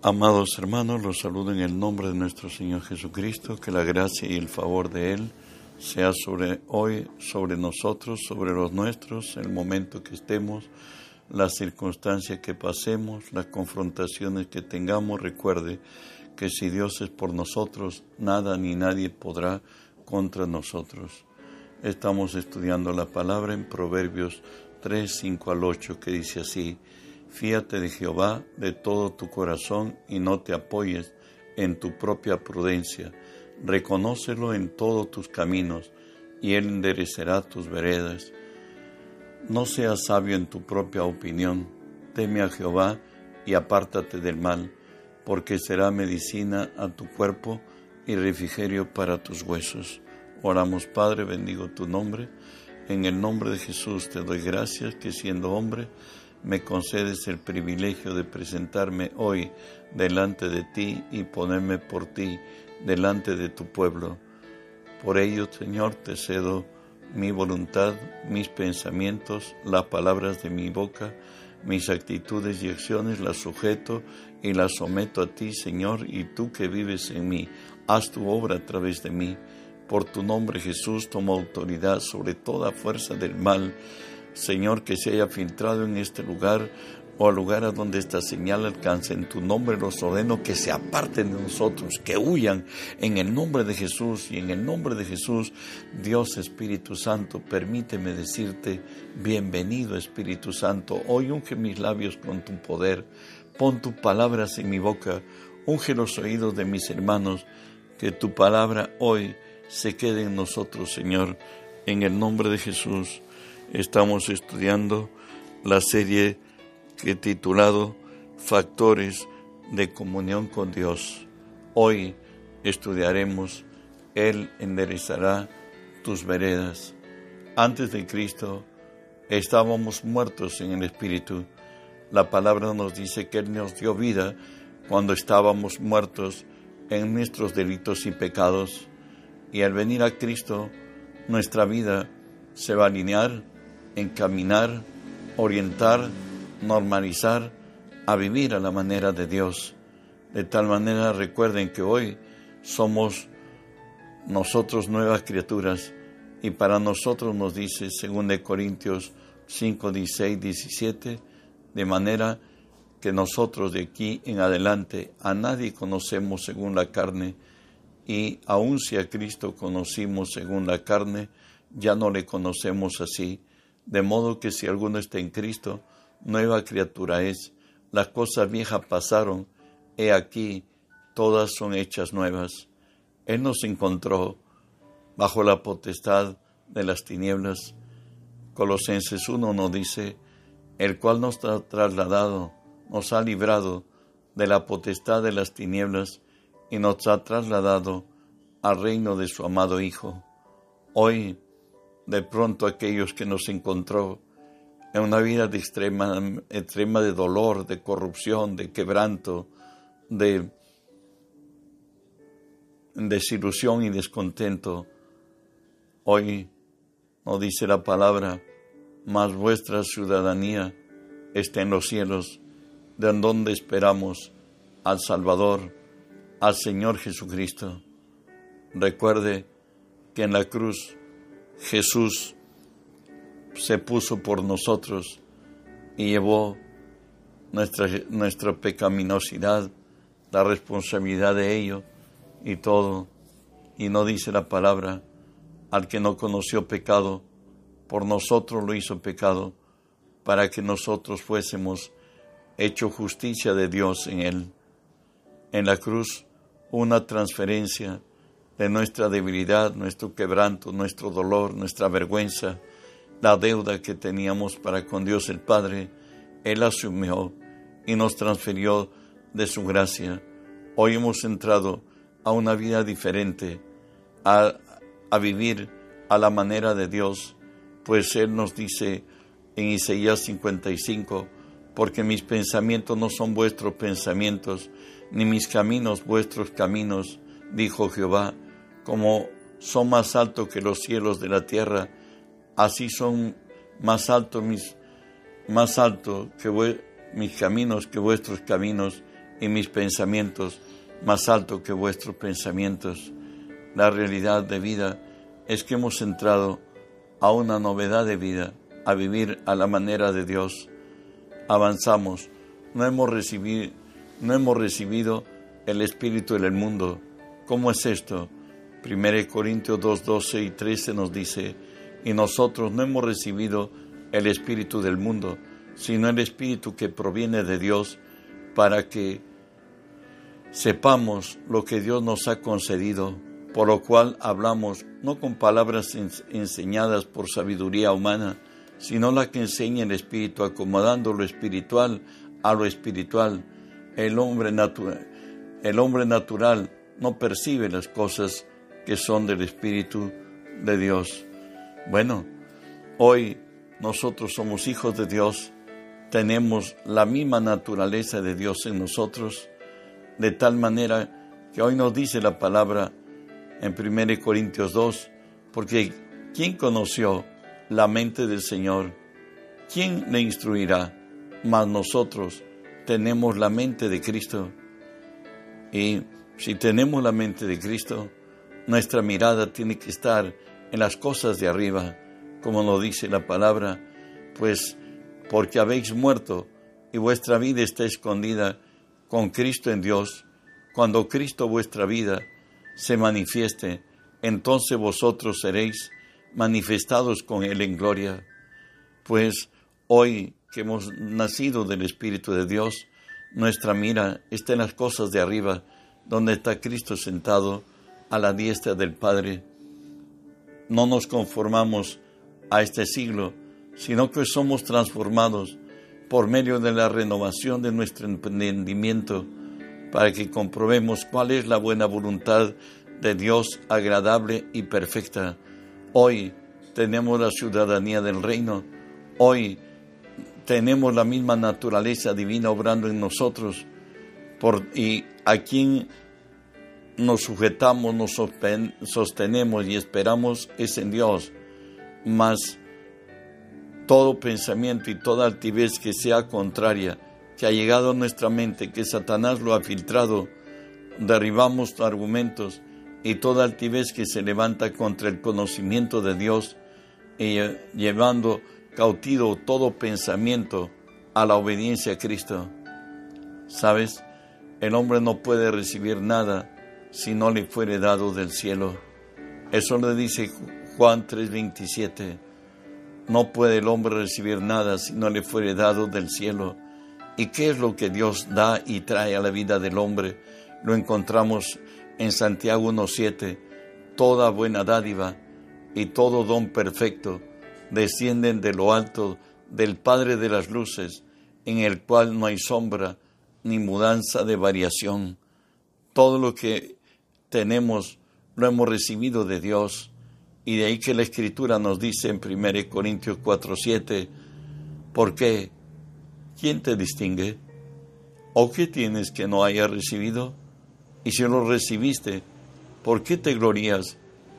Amados hermanos, los saludo en el nombre de nuestro Señor Jesucristo, que la gracia y el favor de Él sea sobre hoy, sobre nosotros, sobre los nuestros, el momento que estemos, las circunstancias que pasemos, las confrontaciones que tengamos. Recuerde que si Dios es por nosotros, nada ni nadie podrá contra nosotros. Estamos estudiando la palabra en Proverbios 3, 5 al 8, que dice así, Fíate de Jehová de todo tu corazón y no te apoyes en tu propia prudencia. Reconócelo en todos tus caminos y Él enderecerá tus veredas. No seas sabio en tu propia opinión. Teme a Jehová y apártate del mal, porque será medicina a tu cuerpo y refrigerio para tus huesos. Oramos, Padre, bendigo tu nombre. En el nombre de Jesús te doy gracias que siendo hombre, me concedes el privilegio de presentarme hoy delante de ti y ponerme por ti delante de tu pueblo. Por ello, Señor, te cedo mi voluntad, mis pensamientos, las palabras de mi boca, mis actitudes y acciones las sujeto y las someto a ti, Señor, y tú que vives en mí, haz tu obra a través de mí. Por tu nombre, Jesús, toma autoridad sobre toda fuerza del mal Señor, que se haya filtrado en este lugar o al lugar a donde esta señal alcance. En tu nombre los ordeno que se aparten de nosotros, que huyan en el nombre de Jesús. Y en el nombre de Jesús, Dios Espíritu Santo, permíteme decirte, bienvenido Espíritu Santo. Hoy unge mis labios con tu poder. Pon tus palabras en mi boca. Unge los oídos de mis hermanos. Que tu palabra hoy se quede en nosotros, Señor. En el nombre de Jesús estamos estudiando la serie que titulado Factores de comunión con Dios. Hoy estudiaremos Él enderezará tus veredas. Antes de Cristo estábamos muertos en el Espíritu. La palabra nos dice que Él nos dio vida cuando estábamos muertos en nuestros delitos y pecados. Y al venir a Cristo, nuestra vida se va a alinear encaminar, orientar, normalizar a vivir a la manera de Dios. De tal manera recuerden que hoy somos nosotros nuevas criaturas y para nosotros nos dice, según de Corintios 5, 16, 17, de manera que nosotros de aquí en adelante a nadie conocemos según la carne y aun si a Cristo conocimos según la carne, ya no le conocemos así de modo que si alguno está en Cristo, nueva criatura es. Las cosas viejas pasaron, he aquí, todas son hechas nuevas. Él nos encontró bajo la potestad de las tinieblas. Colosenses 1 nos dice, el cual nos ha trasladado, nos ha librado de la potestad de las tinieblas y nos ha trasladado al reino de su amado Hijo. Hoy de pronto aquellos que nos encontró en una vida de extrema, extrema de dolor, de corrupción, de quebranto, de desilusión y descontento. Hoy nos dice la palabra, más vuestra ciudadanía está en los cielos, de donde esperamos al Salvador, al Señor Jesucristo. Recuerde que en la cruz Jesús se puso por nosotros y llevó nuestra, nuestra pecaminosidad, la responsabilidad de ello y todo. Y no dice la palabra, al que no conoció pecado, por nosotros lo hizo pecado, para que nosotros fuésemos hecho justicia de Dios en él. En la cruz, una transferencia de nuestra debilidad, nuestro quebranto, nuestro dolor, nuestra vergüenza, la deuda que teníamos para con Dios el Padre, Él asumió y nos transfirió de su gracia. Hoy hemos entrado a una vida diferente, a, vivir a la manera de Dios, pues Él nos dice en Isaías 55, porque mis pensamientos no son vuestros pensamientos, ni mis caminos vuestros caminos, dijo Jehová como son más altos que los cielos de la tierra, así son más altos mis más altos que mis caminos que vuestros caminos y mis pensamientos más alto que vuestros pensamientos. La realidad de vida es que hemos entrado a una novedad de vida, a vivir a la manera de Dios. Avanzamos, no hemos recibido, no hemos recibido el Espíritu del mundo. ¿Cómo es esto? 1 Corintios 2, 12 y 13 nos dice, y nosotros no hemos recibido el Espíritu del mundo, sino el Espíritu que proviene de Dios, para que sepamos lo que Dios nos ha concedido, por lo cual hablamos no con palabras enseñadas por sabiduría humana, sino la que enseña el Espíritu, acomodando lo espiritual a lo espiritual. El hombre, el hombre natural no percibe las cosas que son del Espíritu de Dios. Bueno, hoy nosotros somos hijos de Dios, tenemos la misma naturaleza de Dios en nosotros, de tal manera que hoy nos dice la palabra en 1 Corintios 2, porque ¿quién conoció la mente del Señor? ¿Quién le instruirá? Mas nosotros tenemos la mente de Cristo. Y si tenemos la mente de Cristo, nuestra mirada tiene que estar en las cosas de arriba, como nos dice la palabra, pues porque habéis muerto y vuestra vida está escondida con Cristo en Dios, cuando Cristo vuestra vida se manifieste, entonces vosotros seréis manifestados con Él en gloria. Pues hoy que hemos nacido del Espíritu de Dios, nuestra mira está en las cosas de arriba, donde está Cristo sentado a la diestra del Padre. No nos conformamos a este siglo, sino que somos transformados por medio de la renovación de nuestro entendimiento, para que comprobemos cuál es la buena voluntad de Dios agradable y perfecta. Hoy tenemos la ciudadanía del reino, hoy tenemos la misma naturaleza divina obrando en nosotros, por, y a quien nos sujetamos, nos sostenemos y esperamos es en Dios, mas todo pensamiento y toda altivez que sea contraria, que ha llegado a nuestra mente, que Satanás lo ha filtrado, derribamos argumentos y toda altivez que se levanta contra el conocimiento de Dios, y llevando cautivo todo pensamiento a la obediencia a Cristo. ¿Sabes? El hombre no puede recibir nada si no le fuere dado del cielo. Eso le dice Juan 3:27. No puede el hombre recibir nada si no le fuere dado del cielo. ¿Y qué es lo que Dios da y trae a la vida del hombre? Lo encontramos en Santiago 1.7. Toda buena dádiva y todo don perfecto descienden de lo alto del Padre de las Luces, en el cual no hay sombra ni mudanza de variación. Todo lo que tenemos lo hemos recibido de Dios y de ahí que la Escritura nos dice en 1 Corintios 4, 7, ¿por qué? ¿Quién te distingue? ¿O qué tienes que no haya recibido? Y si lo recibiste, ¿por qué te glorías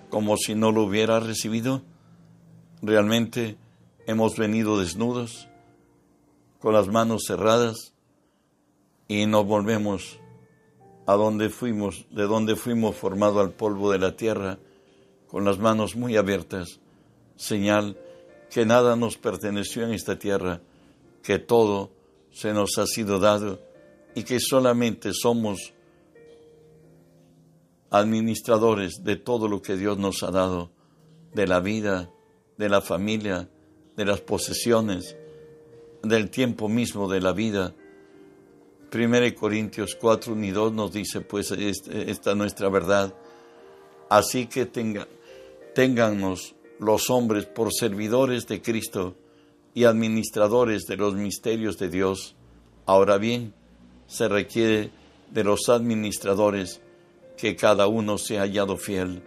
como si no lo hubieras recibido? Realmente hemos venido desnudos, con las manos cerradas, y nos volvemos a donde fuimos, de donde fuimos formado al polvo de la tierra, con las manos muy abiertas, señal que nada nos perteneció en esta tierra, que todo se nos ha sido dado y que solamente somos administradores de todo lo que Dios nos ha dado, de la vida, de la familia, de las posesiones, del tiempo mismo de la vida. 1 Corintios 4 ni 2 nos dice pues esta nuestra verdad. Así que tenga, Téngannos los hombres por servidores de Cristo y administradores de los misterios de Dios. Ahora bien, se requiere de los administradores que cada uno sea hallado fiel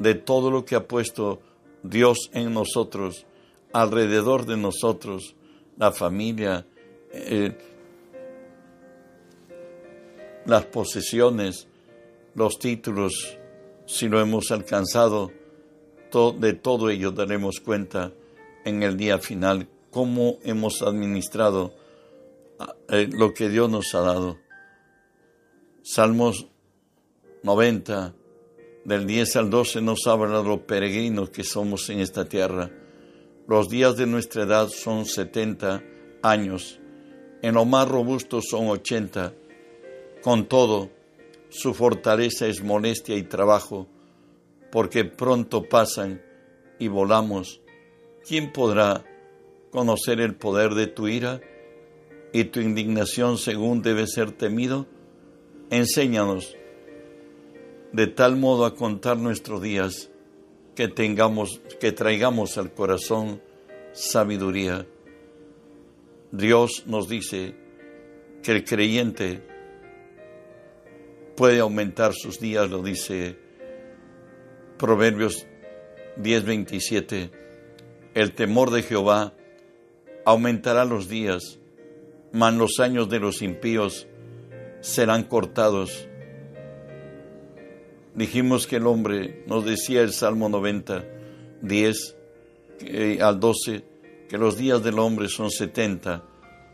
de todo lo que ha puesto Dios en nosotros, alrededor de nosotros, la familia, eh, las posesiones, los títulos, si lo hemos alcanzado, de todo ello daremos cuenta en el día final, cómo hemos administrado ah, eh, lo que Dios nos ha dado. Salmos 90, del 10 al 12, nos habla de los peregrinos que somos en esta tierra. Los días de nuestra edad son 70 años, en lo más robusto son 80. Con todo, su fortaleza es molestia y trabajo, porque pronto pasan y volamos. ¿Quién podrá conocer el poder de tu ira y tu indignación según debe ser temido? Enséñanos de tal modo a contar nuestros días que tengamos que traigamos al corazón sabiduría. Dios nos dice que el creyente puede aumentar sus días, lo dice Proverbios 10:27. El temor de Jehová aumentará los días, mas los años de los impíos serán cortados. Dijimos que el hombre, nos decía el Salmo 90, 10 al 12, que los días del hombre son 70,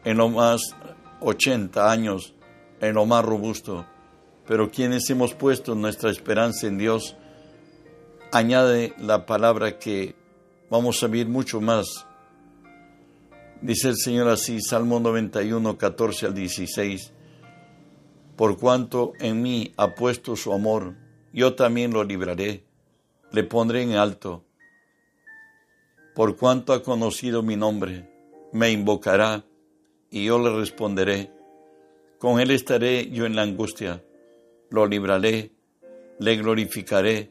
en lo más 80 años, en lo más robusto. Pero quienes hemos puesto nuestra esperanza en Dios, añade la palabra que vamos a vivir mucho más. Dice el Señor así, Salmo 91, 14 al 16, por cuanto en mí ha puesto su amor, yo también lo libraré, le pondré en alto por cuanto ha conocido mi nombre, me invocará y yo le responderé. Con él estaré yo en la angustia, lo libraré, le glorificaré,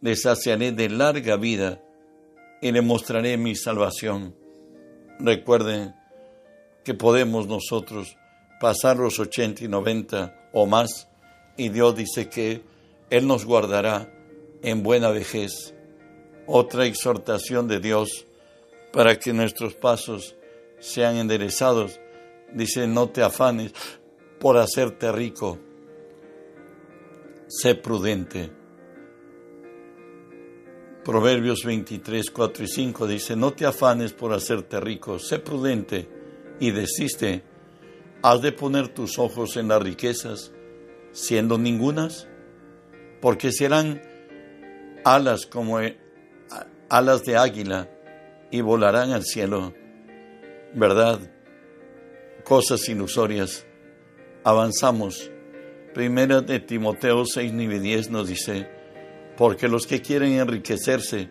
le saciaré de larga vida y le mostraré mi salvación. Recuerden que podemos nosotros pasar los 80 y 90 o más y Dios dice que Él nos guardará en buena vejez otra exhortación de Dios para que nuestros pasos sean enderezados. Dice, no te afanes por hacerte rico, sé prudente. Proverbios 23, 4 y 5 dice, no te afanes por hacerte rico, sé prudente y desiste. ¿Has de poner tus ojos en las riquezas, siendo ningunas? Porque serán alas como alas de águila y volarán al cielo. ¿Verdad? Cosas ilusorias. Avanzamos. Primera de Timoteo 6, 9 10 nos dice, porque los que quieren enriquecerse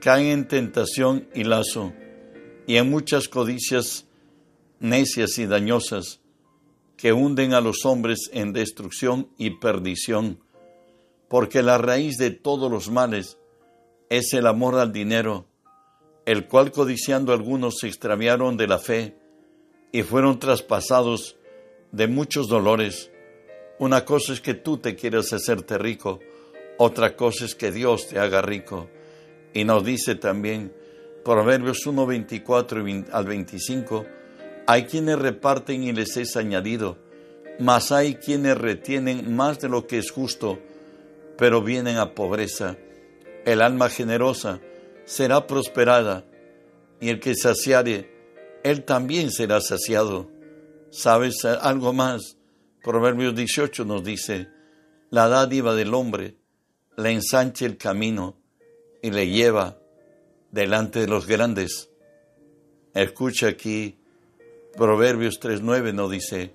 caen en tentación y lazo y en muchas codicias necias y dañosas que hunden a los hombres en destrucción y perdición, porque la raíz de todos los males es el amor al dinero, el cual codiciando algunos se extraviaron de la fe y fueron traspasados de muchos dolores. Una cosa es que tú te quieras hacerte rico, otra cosa es que Dios te haga rico. Y nos dice también, Proverbios 1, 24 al 25, hay quienes reparten y les es añadido, mas hay quienes retienen más de lo que es justo, pero vienen a pobreza el alma generosa será prosperada, y el que saciare, él también será saciado. ¿Sabes algo más? Proverbios 18 nos dice, la dádiva del hombre le ensancha el camino y le lleva delante de los grandes. Escucha aquí, Proverbios 3.9 nos dice,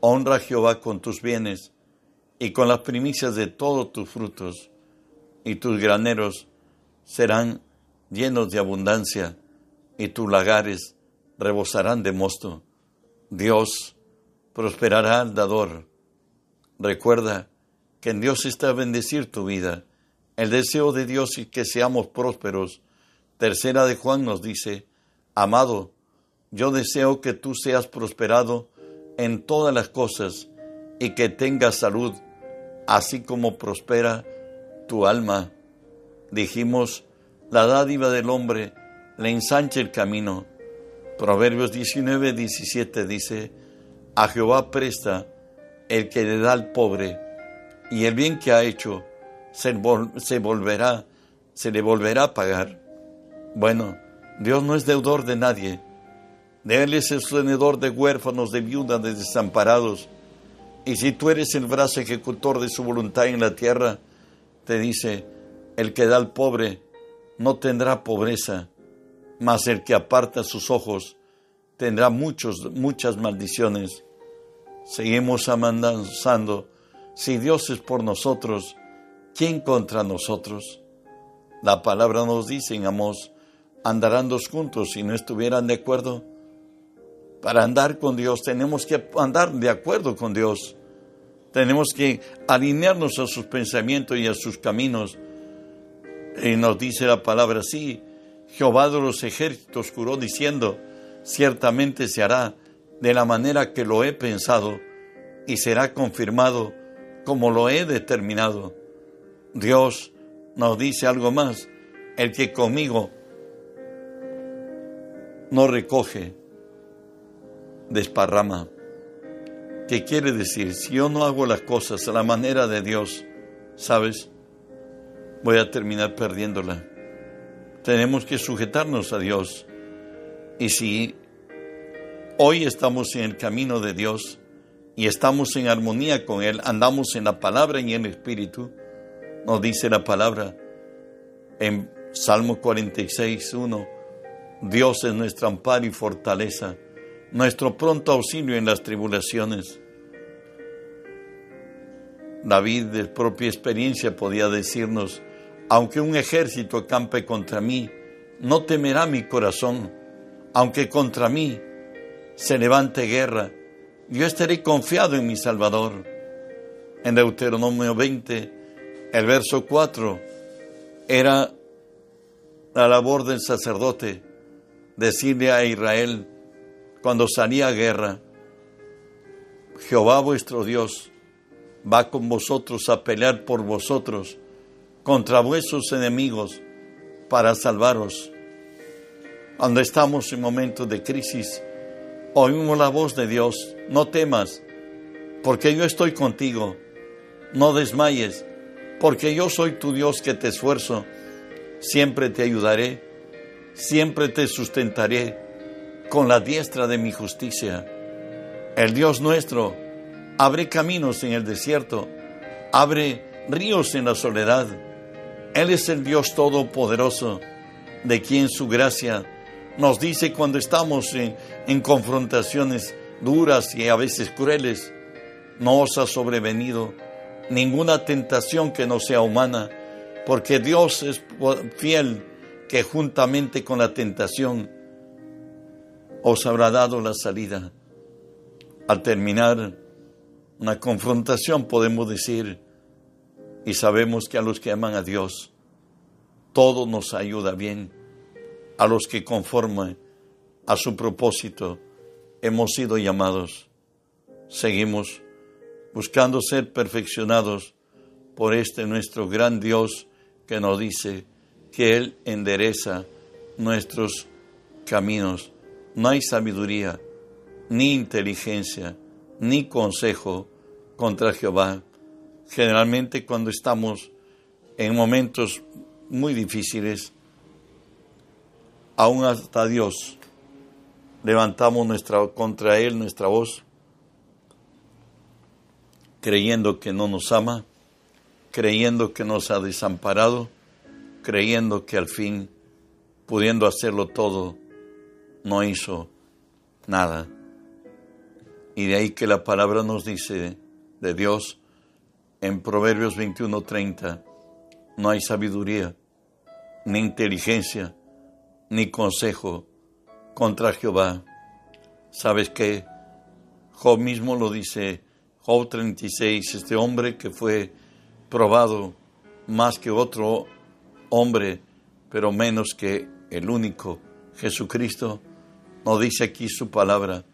honra a Jehová con tus bienes y con las primicias de todos tus frutos y tus graneros serán llenos de abundancia, y tus lagares rebosarán de mosto. Dios prosperará al dador. Recuerda que en Dios está bendecir tu vida. El deseo de Dios es que seamos prósperos. Tercera de Juan nos dice, Amado, yo deseo que tú seas prosperado en todas las cosas y que tengas salud, así como prospera tu alma. Dijimos, la dádiva del hombre le ensancha el camino. Proverbios 19, 17 dice, a Jehová presta el que le da al pobre, y el bien que ha hecho se, volverá, se le volverá a pagar. Bueno, Dios no es deudor de nadie. De Él es el sostenedor de huérfanos, de viudas, de desamparados. Y si tú eres el brazo ejecutor de su voluntad en la tierra, te dice, el que da al pobre no tendrá pobreza, mas el que aparta sus ojos tendrá muchos, muchas maldiciones. Seguimos avanzando. Si Dios es por nosotros, ¿quién contra nosotros? La palabra nos dice en andarán dos juntos si no estuvieran de acuerdo. Para andar con Dios tenemos que andar de acuerdo con Dios. Tenemos que alinearnos a sus pensamientos y a sus caminos. Y nos dice la palabra así, Jehová de los ejércitos juró diciendo, ciertamente se hará de la manera que lo he pensado y será confirmado como lo he determinado. Dios nos dice algo más, el que conmigo no recoge, desparrama. ¿Qué quiere decir? Si yo no hago las cosas a la manera de Dios, ¿sabes? Voy a terminar perdiéndola. Tenemos que sujetarnos a Dios. Y si hoy estamos en el camino de Dios y estamos en armonía con Él, andamos en la palabra y en el Espíritu, nos dice la palabra en Salmo 46, 1, Dios es nuestro amparo y fortaleza, nuestro pronto auxilio en las tribulaciones. David de propia experiencia podía decirnos, aunque un ejército acampe contra mí, no temerá mi corazón. Aunque contra mí se levante guerra, yo estaré confiado en mi Salvador. En Deuteronomio 20, el verso 4, era la labor del sacerdote decirle a Israel cuando salía guerra, Jehová vuestro Dios va con vosotros a pelear por vosotros contra vuestros enemigos para salvaros. Cuando estamos en momentos de crisis, oímos la voz de Dios, no temas, porque yo estoy contigo, no desmayes, porque yo soy tu Dios que te esfuerzo, siempre te ayudaré, siempre te sustentaré con la diestra de mi justicia. El Dios nuestro abre caminos en el desierto, abre ríos en la soledad, él es el Dios Todopoderoso, de quien su gracia nos dice cuando estamos en, confrontaciones duras y a veces crueles, no os ha sobrevenido ninguna tentación que no sea humana, porque Dios es fiel que juntamente con la tentación os habrá dado la salida. Al terminar una confrontación podemos decir, y sabemos que a los que aman a Dios, todo nos ayuda bien. A los que conforme a su propósito hemos sido llamados. Seguimos buscando ser perfeccionados por este nuestro gran Dios que nos dice que Él endereza nuestros caminos. No hay sabiduría, ni inteligencia, ni consejo contra Jehová generalmente cuando estamos en momentos muy difíciles, aún hasta Dios, levantamos nuestra, contra Él nuestra voz, creyendo que no nos ama, creyendo que nos ha desamparado, creyendo que al fin, pudiendo hacerlo todo, no hizo nada. Y de ahí que la palabra nos dice de Dios, en Proverbios 21:30 no hay sabiduría, ni inteligencia, ni consejo contra Jehová. ¿Sabes qué? Job mismo lo dice, Job 36, este hombre que fue probado más que otro hombre, pero menos que el único, Jesucristo, nos dice aquí su palabra.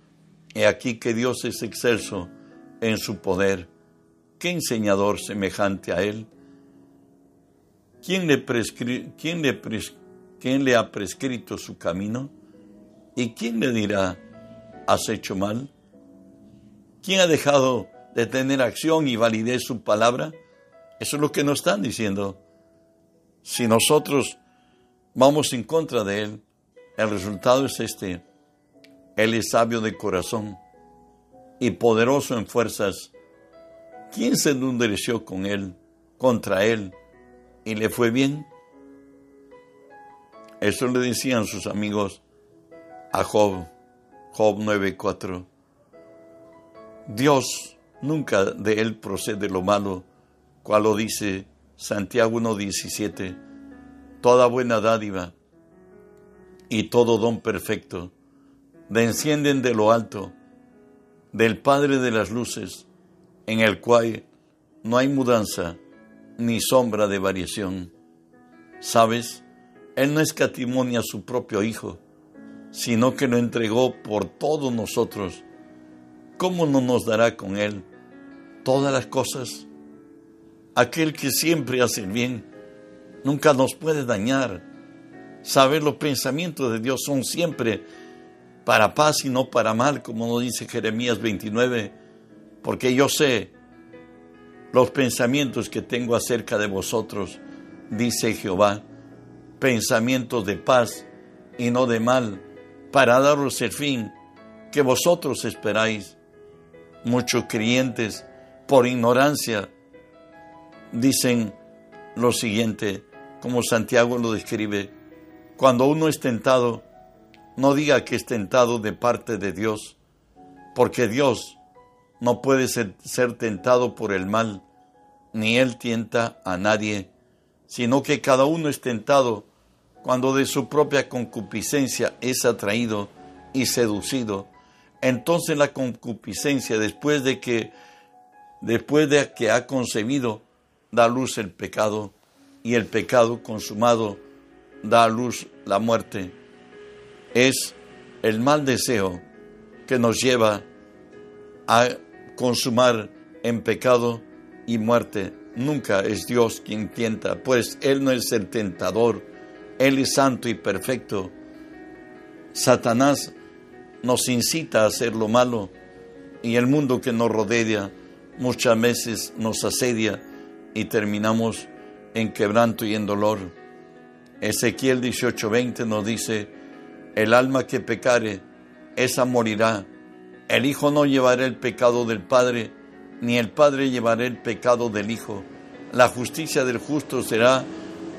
He aquí que Dios es excelso en su poder ¿Qué enseñador semejante a él? ¿Quién le, le ¿Quién le ha prescrito su camino? ¿Y quién le dirá, has hecho mal? ¿Quién ha dejado de tener acción y validez su palabra? Eso es lo que nos están diciendo. Si nosotros vamos en contra de Él, el resultado es este. Él es sabio de corazón y poderoso en fuerzas ¿quién se endureció con él, contra él, y le fue bien? Eso le decían sus amigos a Job, Job 9:4. Dios nunca de él procede lo malo, cual lo dice Santiago 1:17. Toda buena dádiva y todo don perfecto descienden de lo alto, del Padre de las luces, en el cual no hay mudanza ni sombra de variación. ¿Sabes? Él no escatimonia a su propio Hijo, sino que lo entregó por todos nosotros. ¿Cómo no nos dará con Él todas las cosas? Aquel que siempre hace el bien, nunca nos puede dañar. Saber los pensamientos de Dios son siempre para paz y no para mal, como nos dice Jeremías 29, porque yo sé los pensamientos que tengo acerca de vosotros, dice Jehová, pensamientos de paz y no de mal, para daros el fin que vosotros esperáis. Muchos creyentes, por ignorancia, dicen lo siguiente, como Santiago lo describe, cuando uno es tentado, no diga que es tentado de parte de Dios, porque Dios no puede ser, tentado por el mal, ni Él tienta a nadie, sino que cada uno es tentado cuando de su propia concupiscencia es atraído y seducido. Entonces la concupiscencia, después de que, después de que ha concebido, da a luz el pecado, y el pecado consumado da a luz la muerte es el mal deseo que nos lleva a consumar en pecado y muerte. Nunca es Dios quien tienta, pues Él no es el tentador, Él es santo y perfecto. Satanás nos incita a hacer lo malo y el mundo que nos rodea muchas veces nos asedia y terminamos en quebranto y en dolor. Ezequiel 18:20 nos dice, el alma que pecare, esa morirá. El Hijo no llevará el pecado del Padre, ni el Padre llevará el pecado del Hijo. La justicia del justo será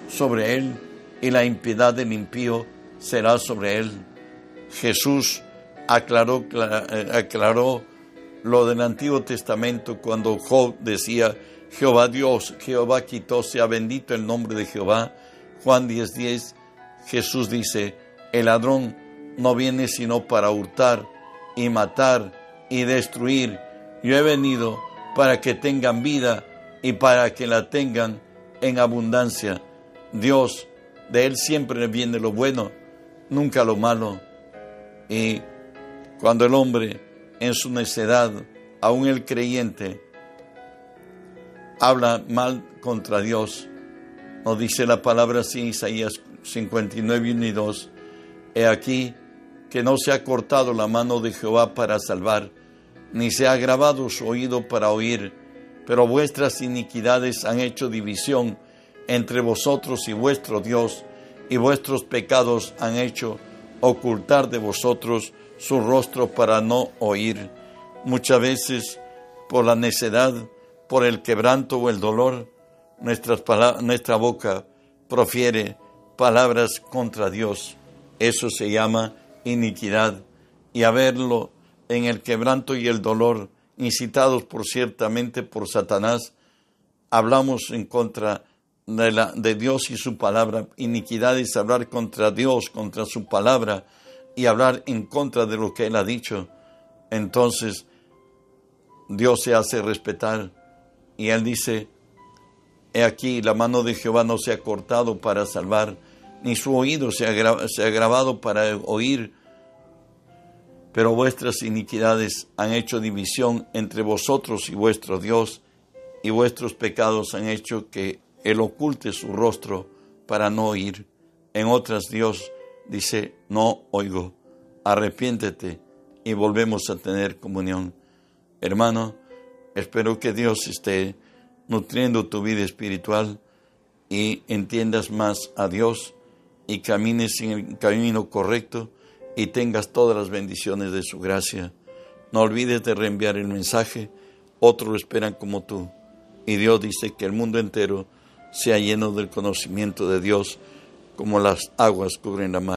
sobre él, y la impiedad del impío será sobre él. Jesús aclaró, eh, aclaró lo del Antiguo Testamento cuando Job decía, Jehová Dios, Jehová quitó, sea bendito el nombre de Jehová. Juan 10:10, 10, Jesús dice, el ladrón no viene sino para hurtar y matar y destruir. Yo he venido para que tengan vida y para que la tengan en abundancia. Dios, de Él siempre viene lo bueno, nunca lo malo. Y cuando el hombre en su necedad, aún el creyente, habla mal contra Dios, nos dice la palabra así, Isaías 59, 1 y 2, He aquí que no se ha cortado la mano de Jehová para salvar, ni se ha agravado su oído para oír, pero vuestras iniquidades han hecho división entre vosotros y vuestro Dios, y vuestros pecados han hecho ocultar de vosotros su rostro para no oír. Muchas veces, por la necedad, por el quebranto o el dolor, nuestra boca profiere palabras contra Dios. Eso se llama iniquidad. Y a verlo en el quebranto y el dolor, incitados por ciertamente por Satanás, hablamos en contra de, la, de Dios y su palabra. Iniquidad es hablar contra Dios, contra su palabra y hablar en contra de lo que Él ha dicho. Entonces Dios se hace respetar y Él dice, he aquí la mano de Jehová no se ha cortado para salvar ni su oído se ha, se ha grabado para oír, pero vuestras iniquidades han hecho división entre vosotros y vuestro Dios, y vuestros pecados han hecho que Él oculte su rostro para no oír. En otras Dios dice, no oigo, arrepiéntete y volvemos a tener comunión. Hermano, espero que Dios esté nutriendo tu vida espiritual y entiendas más a Dios y camines en el camino correcto y tengas todas las bendiciones de su gracia. No olvides de reenviar el mensaje otros lo esperan como tú. Y Dios dice que el mundo entero sea lleno del conocimiento de Dios como las aguas cubren la mar.